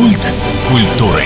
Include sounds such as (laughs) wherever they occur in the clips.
Культ культуры.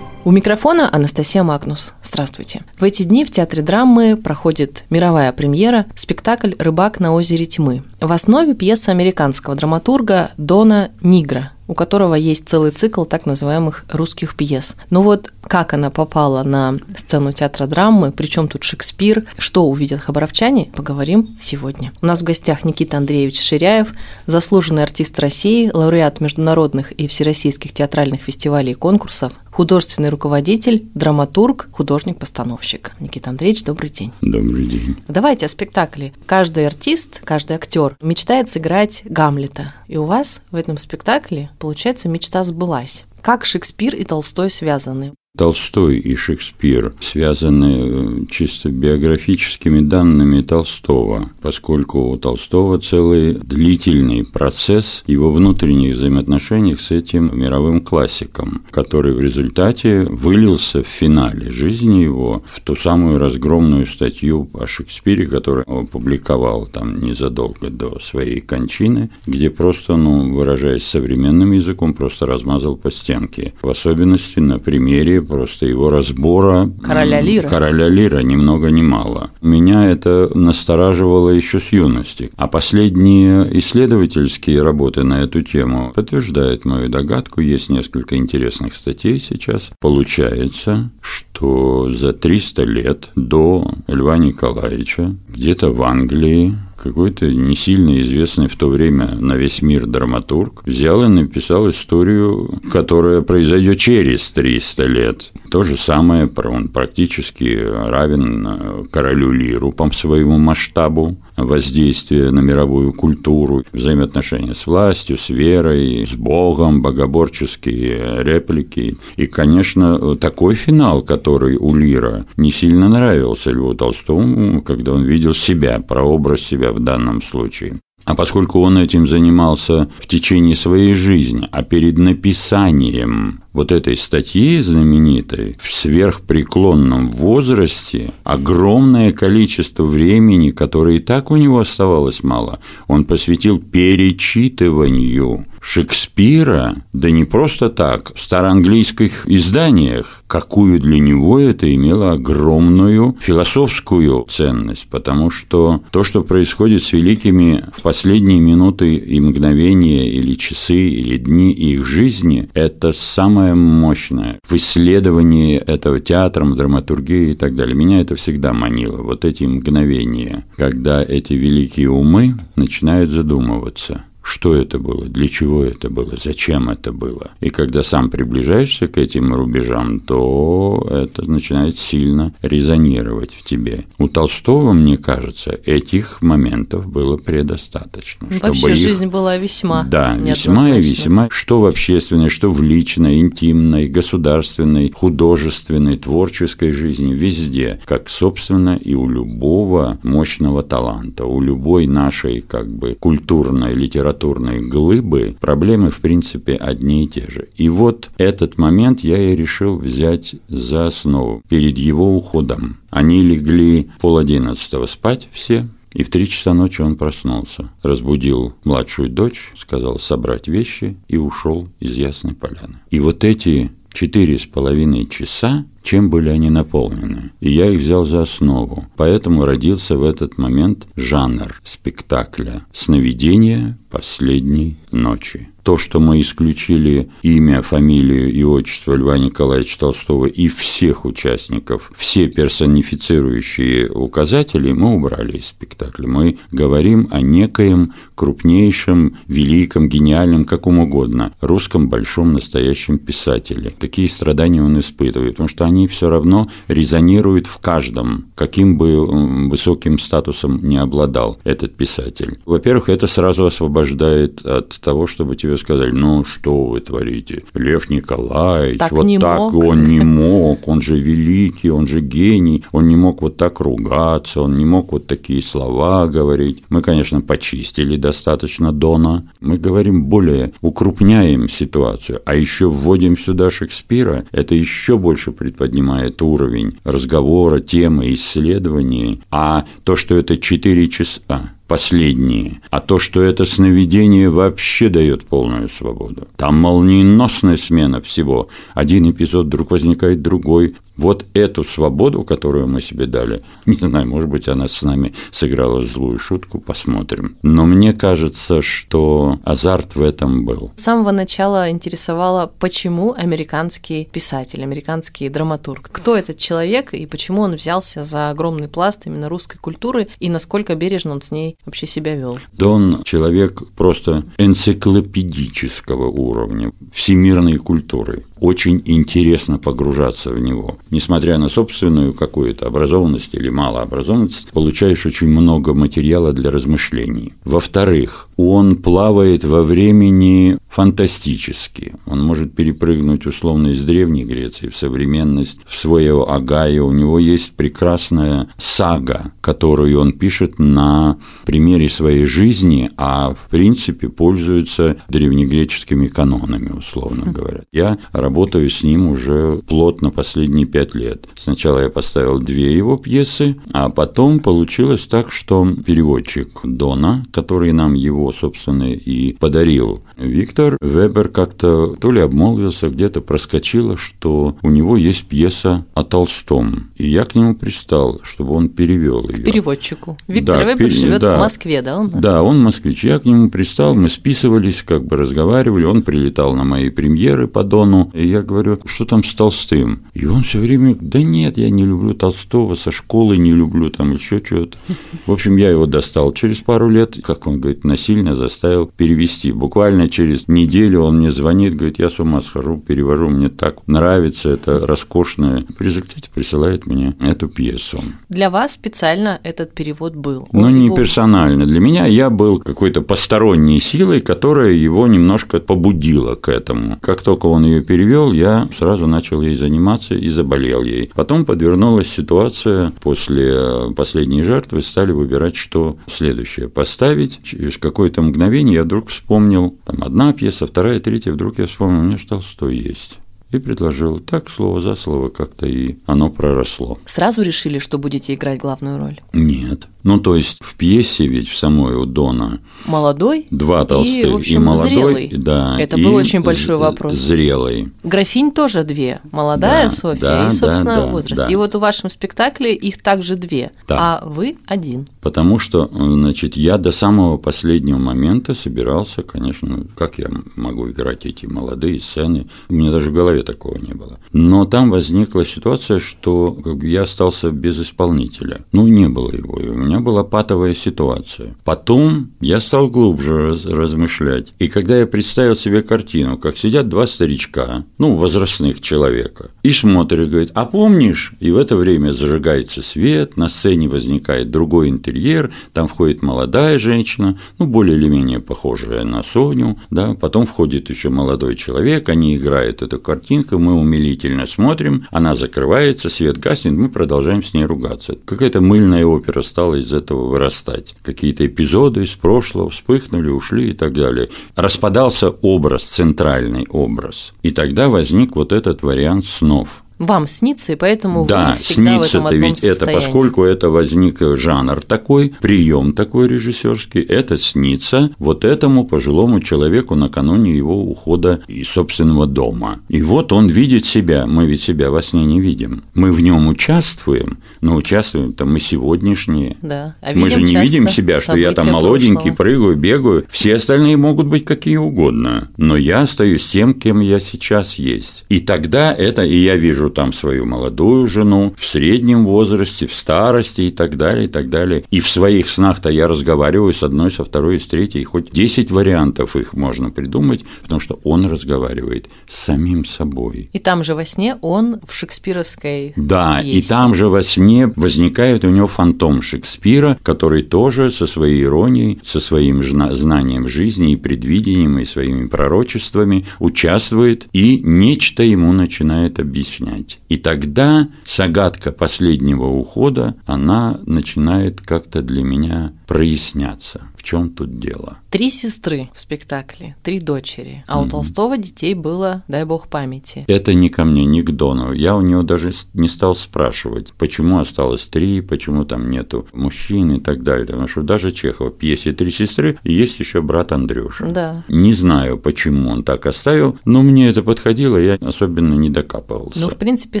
У микрофона Анастасия Магнус. Здравствуйте. В эти дни в Театре драмы проходит мировая премьера спектакль «Рыбак на озере тьмы». В основе пьеса американского драматурга Дона Нигра у которого есть целый цикл так называемых русских пьес. Но вот как она попала на сцену театра драмы, причем тут Шекспир, что увидят хабаровчане, поговорим сегодня. У нас в гостях Никита Андреевич Ширяев, заслуженный артист России, лауреат международных и всероссийских театральных фестивалей и конкурсов, художественный руководитель, драматург, художник-постановщик. Никита Андреевич, добрый день. Добрый день. Давайте о спектакле. Каждый артист, каждый актер мечтает сыграть Гамлета. И у вас в этом спектакле Получается, мечта сбылась. Как Шекспир и Толстой связаны? Толстой и Шекспир связаны э, чисто биографическими данными Толстого, поскольку у Толстого целый длительный процесс его внутренних взаимоотношений с этим мировым классиком, который в результате вылился в финале жизни его в ту самую разгромную статью о Шекспире, которую он опубликовал там незадолго до своей кончины, где просто, ну, выражаясь современным языком, просто размазал по стенке. В особенности на примере просто его разбора короля Лира. Короля Лира ни много ни мало. Меня это настораживало еще с юности. А последние исследовательские работы на эту тему подтверждают мою догадку. Есть несколько интересных статей сейчас. Получается, что за 300 лет до Льва Николаевича где-то в Англии какой-то не сильно известный в то время на весь мир драматург взял и написал историю, которая произойдет через 300 лет. То же самое, он практически равен э, королю Лиру по своему масштабу воздействия на мировую культуру, взаимоотношения с властью, с верой, с Богом, богоборческие реплики. И, конечно, такой финал, который у Лира не сильно нравился Льву Толстому, когда он видел себя, прообраз себя в данном случае. А поскольку он этим занимался в течение своей жизни, а перед написанием вот этой статьи знаменитой в сверхпреклонном возрасте огромное количество времени, которое и так у него оставалось мало, он посвятил перечитыванию Шекспира, да не просто так, в староанглийских изданиях, какую для него это имело огромную философскую ценность, потому что то, что происходит с великими в последние минуты и мгновения, или часы, или дни их жизни, это самое мощное. В исследовании этого театром, драматургии и так далее. Меня это всегда манило, вот эти мгновения, когда эти великие умы начинают задумываться – что это было, для чего это было, зачем это было. И когда сам приближаешься к этим рубежам, то это начинает сильно резонировать в тебе. У Толстого, мне кажется, этих моментов было предостаточно. Вообще их... жизнь была весьма Да, весьма и весьма, что в общественной, что в личной, интимной, государственной, художественной, творческой жизни, везде, как, собственно, и у любого мощного таланта, у любой нашей, как бы, культурной литературы, литературной глыбы проблемы, в принципе, одни и те же. И вот этот момент я и решил взять за основу перед его уходом. Они легли пол одиннадцатого спать все, и в три часа ночи он проснулся, разбудил младшую дочь, сказал собрать вещи и ушел из Ясной Поляны. И вот эти четыре с половиной часа чем были они наполнены. И я их взял за основу. Поэтому родился в этот момент жанр спектакля «Сновидение последней ночи». То, что мы исключили имя, фамилию и отчество Льва Николаевича Толстого и всех участников, все персонифицирующие указатели мы убрали из спектакля. Мы говорим о некоем крупнейшем, великом, гениальном, каком угодно, русском большом настоящем писателе. Какие страдания он испытывает, потому что они все равно резонируют в каждом, каким бы высоким статусом не обладал этот писатель. Во-первых, это сразу освобождает от того, чтобы тебе сказали, ну что вы творите, Лев Николаевич, так вот так мог. он не (laughs) мог, он же великий, он же гений, он не мог вот так ругаться, он не мог вот такие слова говорить. Мы, конечно, почистили достаточно Дона, мы говорим более, укрупняем ситуацию, а еще вводим сюда Шекспира, это еще больше предполагает поднимает уровень разговора, темы, исследований, а то, что это 4 часа, последние, а то, что это сновидение вообще дает полную свободу. Там молниеносная смена всего. Один эпизод вдруг возникает другой, вот эту свободу, которую мы себе дали, (laughs) не знаю, может быть, она с нами сыграла злую шутку, посмотрим. Но мне кажется, что азарт в этом был. С самого начала интересовало, почему американский писатель, американский драматург. Кто этот человек и почему он взялся за огромный пласт именно русской культуры и насколько бережно он с ней вообще себя вел? Да он человек просто энциклопедического уровня, всемирной культуры очень интересно погружаться в него. Несмотря на собственную какую-то образованность или малообразованность, получаешь очень много материала для размышлений. Во-вторых, он плавает во времени фантастически. Он может перепрыгнуть условно из Древней Греции в современность, в свое Агаю. У него есть прекрасная сага, которую он пишет на примере своей жизни, а в принципе пользуется древнегреческими канонами, условно говоря. Я работаю с ним уже плотно последние пять лет. Сначала я поставил две его пьесы, а потом получилось так, что переводчик Дона, который нам его, собственно, и подарил, Виктор Вебер как-то то ли обмолвился, где-то проскочило, что у него есть пьеса о Толстом. И я к нему пристал, чтобы он перевел ее. К переводчику. Виктор да, Вебер пер... живет да. в Москве, да? Он да, он москвич. Я к нему пристал, мы списывались, как бы разговаривали. Он прилетал на мои премьеры по Дону. И я говорю, что там с Толстым? И он все время, да нет, я не люблю Толстого, со школы не люблю, там еще что-то. В общем, я его достал через пару лет, как он говорит, насильно заставил перевести. Буквально через неделю он мне звонит, говорит, я с ума схожу, перевожу, мне так нравится, это роскошное. В результате присылает мне эту пьесу. Для вас специально этот перевод был? Ну, не его... персонально. Для меня я был какой-то посторонней силой, которая его немножко побудила к этому. Как только он ее перевел, я сразу начал ей заниматься и заболел ей. Потом подвернулась ситуация после последней жертвы, стали выбирать, что следующее поставить. Через какое-то мгновение я вдруг вспомнил, там одна пьеса, вторая, третья, вдруг я вспомнил, у меня же Толстой есть и предложил так, слово за слово, как-то и оно проросло. Сразу решили, что будете играть главную роль? Нет. Ну, то есть в пьесе ведь в самой у Дона молодой два толстых и, в общем, и молодой, зрелый. да, это был очень большой вопрос. Зрелый. Графинь тоже две, молодая да, Софья да, и собственно да, возраст. Да. И вот в вашем спектакле их также две, да. а вы один. Потому что, значит, я до самого последнего момента собирался, конечно, как я могу играть эти молодые сцены, у меня даже в голове такого не было. Но там возникла ситуация, что как бы, я остался без исполнителя. Ну, не было его, и у меня была патовая ситуация. Потом я стал глубже размышлять. И когда я представил себе картину, как сидят два старичка, ну, возрастных человека, и смотрят, говорят, а помнишь? И в это время зажигается свет, на сцене возникает другой интерьер, там входит молодая женщина, ну, более или менее похожая на Соню, да, потом входит еще молодой человек, они играют эту картинку, мы умилительно смотрим, она закрывается, свет гаснет, мы продолжаем с ней ругаться. Какая-то мыльная опера стала из этого вырастать. Какие-то эпизоды из прошлого вспыхнули, ушли и так далее. Распадался образ, центральный образ. И тогда возник вот этот вариант снов вам снится, и поэтому да, вы всегда в этом одном ведь состоянии. это, поскольку это возник жанр такой, прием такой режиссерский, это снится вот этому пожилому человеку накануне его ухода из собственного дома. И вот он видит себя, мы ведь себя во сне не видим. Мы в нем участвуем, но участвуем-то мы сегодняшние. Да. А мы же не видим себя, что я там молоденький, прошлого. прыгаю, бегаю. Все остальные могут быть какие угодно, но я остаюсь тем, кем я сейчас есть. И тогда это, и я вижу там свою молодую жену в среднем возрасте, в старости и так далее, и так далее. И в своих снах-то я разговариваю с одной, со второй, с третьей, хоть 10 вариантов их можно придумать, потому что он разговаривает с самим собой. И там же во сне он в шекспировской Да, пьесе. и там же во сне возникает у него фантом Шекспира, который тоже со своей иронией, со своим знанием жизни и предвидением, и своими пророчествами участвует и нечто ему начинает объяснять понять. И тогда загадка последнего ухода, она начинает как-то для меня проясняться. В чем тут дело. Три сестры в спектакле, три дочери, а у Толстого детей было, дай бог памяти. Это не ко мне, не к Дону. Я у него даже не стал спрашивать, почему осталось три, почему там нету мужчин и так далее. Потому что даже Чехов в пьесе «Три сестры» есть еще брат Андрюша. Да. Не знаю, почему он так оставил, но мне это подходило, я особенно не докапывался. Ну, в принципе,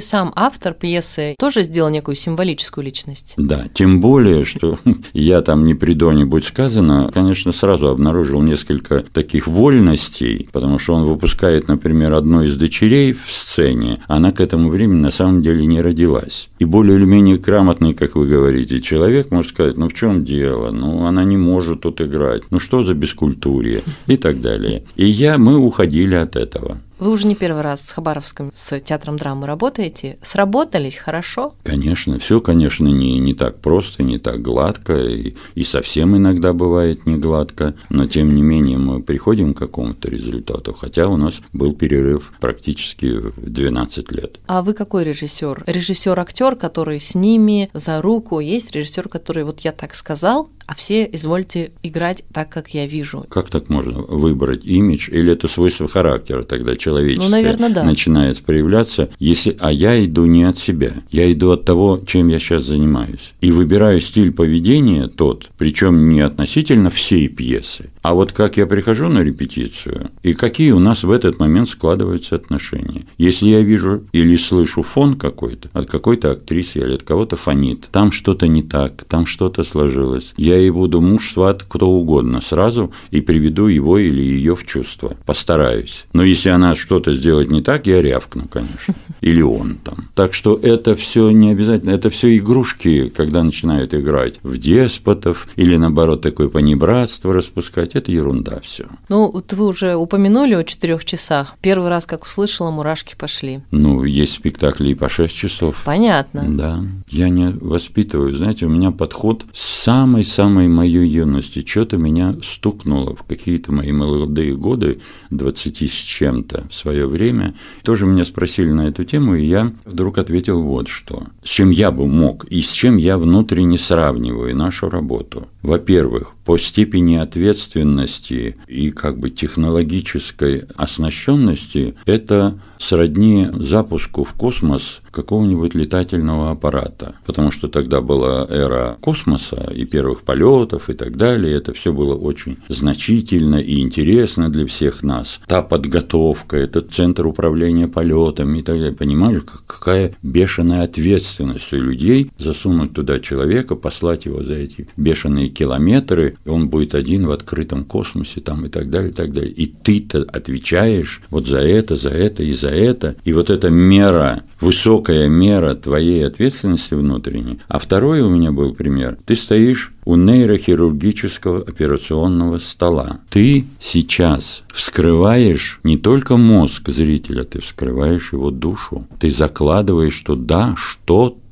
сам автор пьесы тоже сделал некую символическую личность. Да, тем более, что (laughs) я там не при Доне будь сказано, конечно, сразу обнаружил несколько таких вольностей, потому что он выпускает, например, одну из дочерей в сцене, она к этому времени на самом деле не родилась. И более или менее грамотный, как вы говорите, человек может сказать, ну в чем дело, ну она не может тут играть, ну что за бескультурье и так далее. И я, мы уходили от этого. Вы уже не первый раз с Хабаровским, с театром драмы работаете. Сработались хорошо? Конечно, все, конечно, не, не так просто, не так гладко, и, и совсем иногда бывает не гладко, но тем не менее мы приходим к какому-то результату, хотя у нас был перерыв практически в 12 лет. А вы какой режиссер? Режиссер-актер, который с ними за руку, есть режиссер, который вот я так сказал, а все извольте играть так, как я вижу. Как так можно выбрать имидж или это свойство характера тогда человеческое ну, наверное, да. начинает проявляться, если а я иду не от себя, я иду от того, чем я сейчас занимаюсь. И выбираю стиль поведения тот, причем не относительно всей пьесы, а вот как я прихожу на репетицию и какие у нас в этот момент складываются отношения. Если я вижу или слышу фон какой-то от какой-то актрисы или от кого-то фонит, там что-то не так, там что-то сложилось, я и буду муж, сват, кто угодно сразу и приведу его или ее в чувство. Постараюсь. Но если она что-то сделает не так, я рявкну, конечно. (laughs) Или он там. Так что это все не обязательно, это все игрушки, когда начинают играть в деспотов или наоборот такое понебратство распускать, это ерунда все. Ну, вот вы уже упомянули о четырех часах. Первый раз, как услышала, мурашки пошли. Ну, есть спектакли и по шесть часов. Понятно. Да. Я не воспитываю. Знаете, у меня подход самый-самый самой моей юности что-то меня стукнуло в какие-то мои молодые годы, 20 с чем-то в свое время. Тоже меня спросили на эту тему, и я вдруг ответил вот что. С чем я бы мог и с чем я внутренне сравниваю нашу работу. Во-первых, по степени ответственности и как бы технологической оснащенности это сродни запуску в космос какого-нибудь летательного аппарата, потому что тогда была эра космоса и первых полетов и так далее. Это все было очень значительно и интересно для всех нас. Та подготовка, этот центр управления полетами и так далее. Понимали, какая бешеная ответственность у людей засунуть туда человека, послать его за эти бешеные километры, он будет один в открытом космосе там и так далее, и так далее. И ты-то отвечаешь вот за это, за это и за это. И вот эта мера, высокая мера твоей ответственности внутренней. А второй у меня был пример. Ты стоишь у нейрохирургического операционного стола. Ты сейчас вскрываешь не только мозг зрителя, ты вскрываешь его душу. Ты закладываешь туда что-то,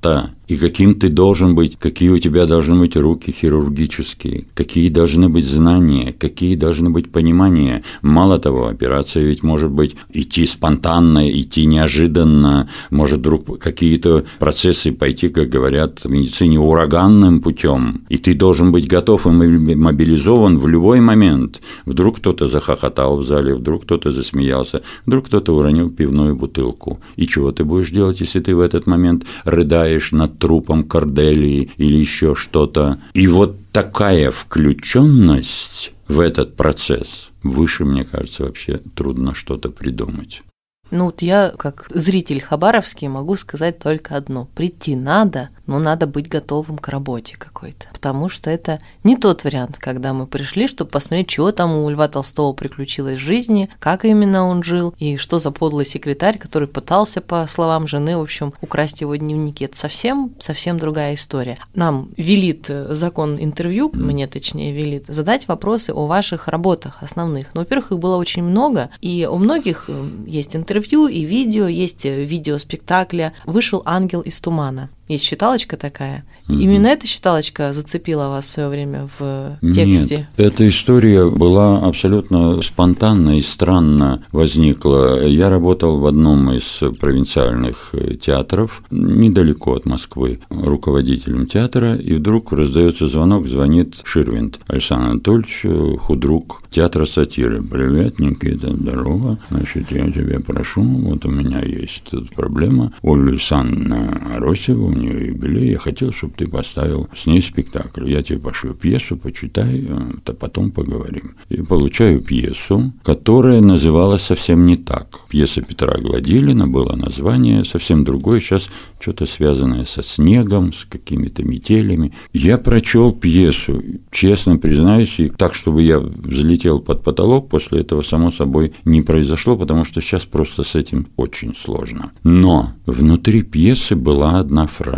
и каким ты должен быть, какие у тебя должны быть руки хирургические, какие должны быть знания, какие должны быть понимания. Мало того, операция ведь может быть идти спонтанно, идти неожиданно, может вдруг какие-то процессы пойти, как говорят в медицине, ураганным путем, и ты должен быть готов и мобилизован в любой момент. Вдруг кто-то захохотал в зале, вдруг кто-то засмеялся, вдруг кто-то уронил пивную бутылку. И чего ты будешь делать, если ты в этот момент рыдаешь над трупом Корделии или еще что-то. И вот такая включенность в этот процесс выше, мне кажется, вообще трудно что-то придумать. Ну вот я, как зритель Хабаровский, могу сказать только одно. Прийти надо, но надо быть готовым к работе какой-то. Потому что это не тот вариант, когда мы пришли, чтобы посмотреть, чего там у Льва Толстого приключилось в жизни, как именно он жил, и что за подлый секретарь, который пытался, по словам жены, в общем, украсть его дневники. Это совсем, совсем другая история. Нам велит э, закон интервью, мне точнее велит, задать вопросы о ваших работах основных. Ну, во-первых, их было очень много, и у многих э, есть интервью и видео, есть э, видео спектакля «Вышел ангел из тумана». Есть считалочка такая. Mm-hmm. Именно эта считалочка зацепила вас в свое время в тексте? Нет, эта история была абсолютно спонтанно и странно возникла. Я работал в одном из провинциальных э, театров, недалеко от Москвы, руководителем театра, и вдруг раздается звонок, звонит Ширвинд Александр Анатольевич, э, худрук театра сатиры. Привет, Никита, здорово. Значит, я тебя прошу, вот у меня есть тут проблема. Ольга Александровна Аросева, нее юбилей, я хотел, чтобы ты поставил с ней спектакль. Я тебе пошлю пьесу, почитай, э, то потом поговорим. И получаю пьесу, которая называлась совсем не так. Пьеса Петра Гладилина было название совсем другое, сейчас что-то связанное со снегом, с какими-то метелями. Я прочел пьесу, честно признаюсь, и так, чтобы я взлетел под потолок, после этого, само собой, не произошло, потому что сейчас просто с этим очень сложно. Но внутри пьесы была одна фраза.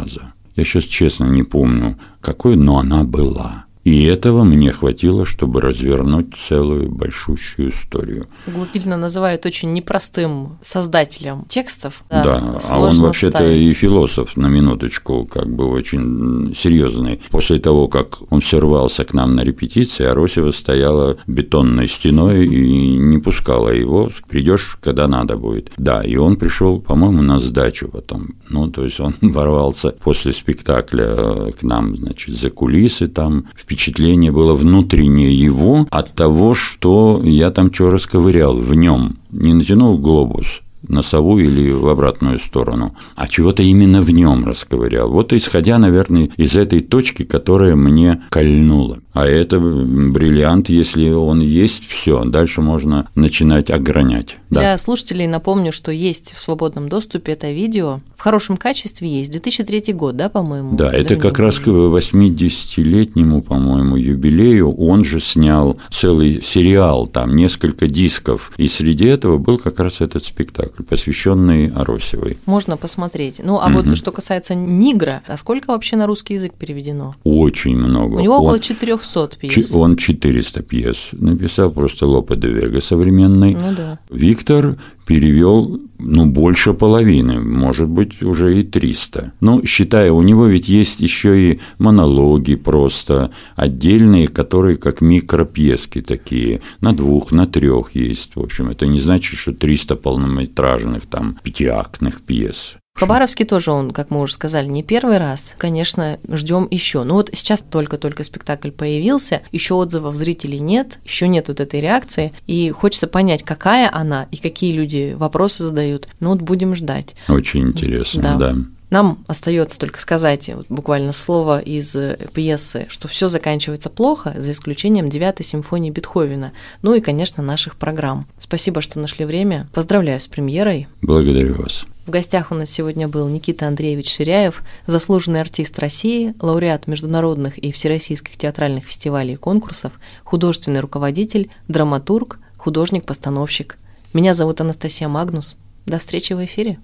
Я сейчас честно не помню, какой, но она была. И этого мне хватило, чтобы развернуть целую большущую историю. Гладильно называют очень непростым создателем текстов. Да, да а он вообще-то и философ, на минуточку, как бы очень серьезный. После того, как он все рвался к нам на репетиции, Аросева стояла бетонной стеной и не пускала его. Придешь, когда надо будет. Да, и он пришел, по-моему, на сдачу потом. Ну, то есть он (laughs) ворвался после спектакля к нам, значит, за кулисы там, в впечатление было внутреннее его от того, что я там что расковырял в нем. Не натянул глобус, носовую или в обратную сторону, а чего-то именно в нем расковырял. Вот исходя, наверное, из этой точки, которая мне кольнула. А это бриллиант, если он есть, все, дальше можно начинать огранять. Да. Для слушателей напомню, что есть в свободном доступе это видео. В хорошем качестве есть. 2003 год, да, по-моему? Да, это как раз к 80-летнему, по-моему, юбилею он же снял целый сериал, там несколько дисков. И среди этого был как раз этот спектакль, посвященный Аросевой. Можно посмотреть. Ну, а угу. вот что касается Нигра, а сколько вообще на русский язык переведено? Очень много. У него он... около 400 300 пьес. Он 400 пьес написал, просто Лопе де Вега современный. Ну да. Виктор перевел, ну, больше половины, может быть, уже и 300. Ну, считая, у него ведь есть еще и монологи просто отдельные, которые как микропьески такие, на двух, на трех есть. В общем, это не значит, что 300 полнометражных, там, пятиактных пьес. Хабаровский тоже он, как мы уже сказали, не первый раз. Конечно, ждем еще. Ну вот сейчас только-только спектакль появился, еще отзывов зрителей нет, еще нет вот этой реакции, и хочется понять, какая она и какие люди вопросы задают. Ну вот будем ждать. Очень интересно, да. да. Нам остается только сказать вот буквально слово из э, пьесы, что все заканчивается плохо, за исключением девятой симфонии Бетховена, ну и, конечно, наших программ. Спасибо, что нашли время. Поздравляю с премьерой. Благодарю вас. В гостях у нас сегодня был Никита Андреевич Ширяев, заслуженный артист России, лауреат международных и всероссийских театральных фестивалей и конкурсов, художественный руководитель, драматург, художник-постановщик. Меня зовут Анастасия Магнус. До встречи в эфире.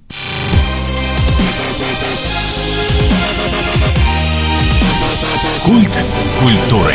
Культ культуры.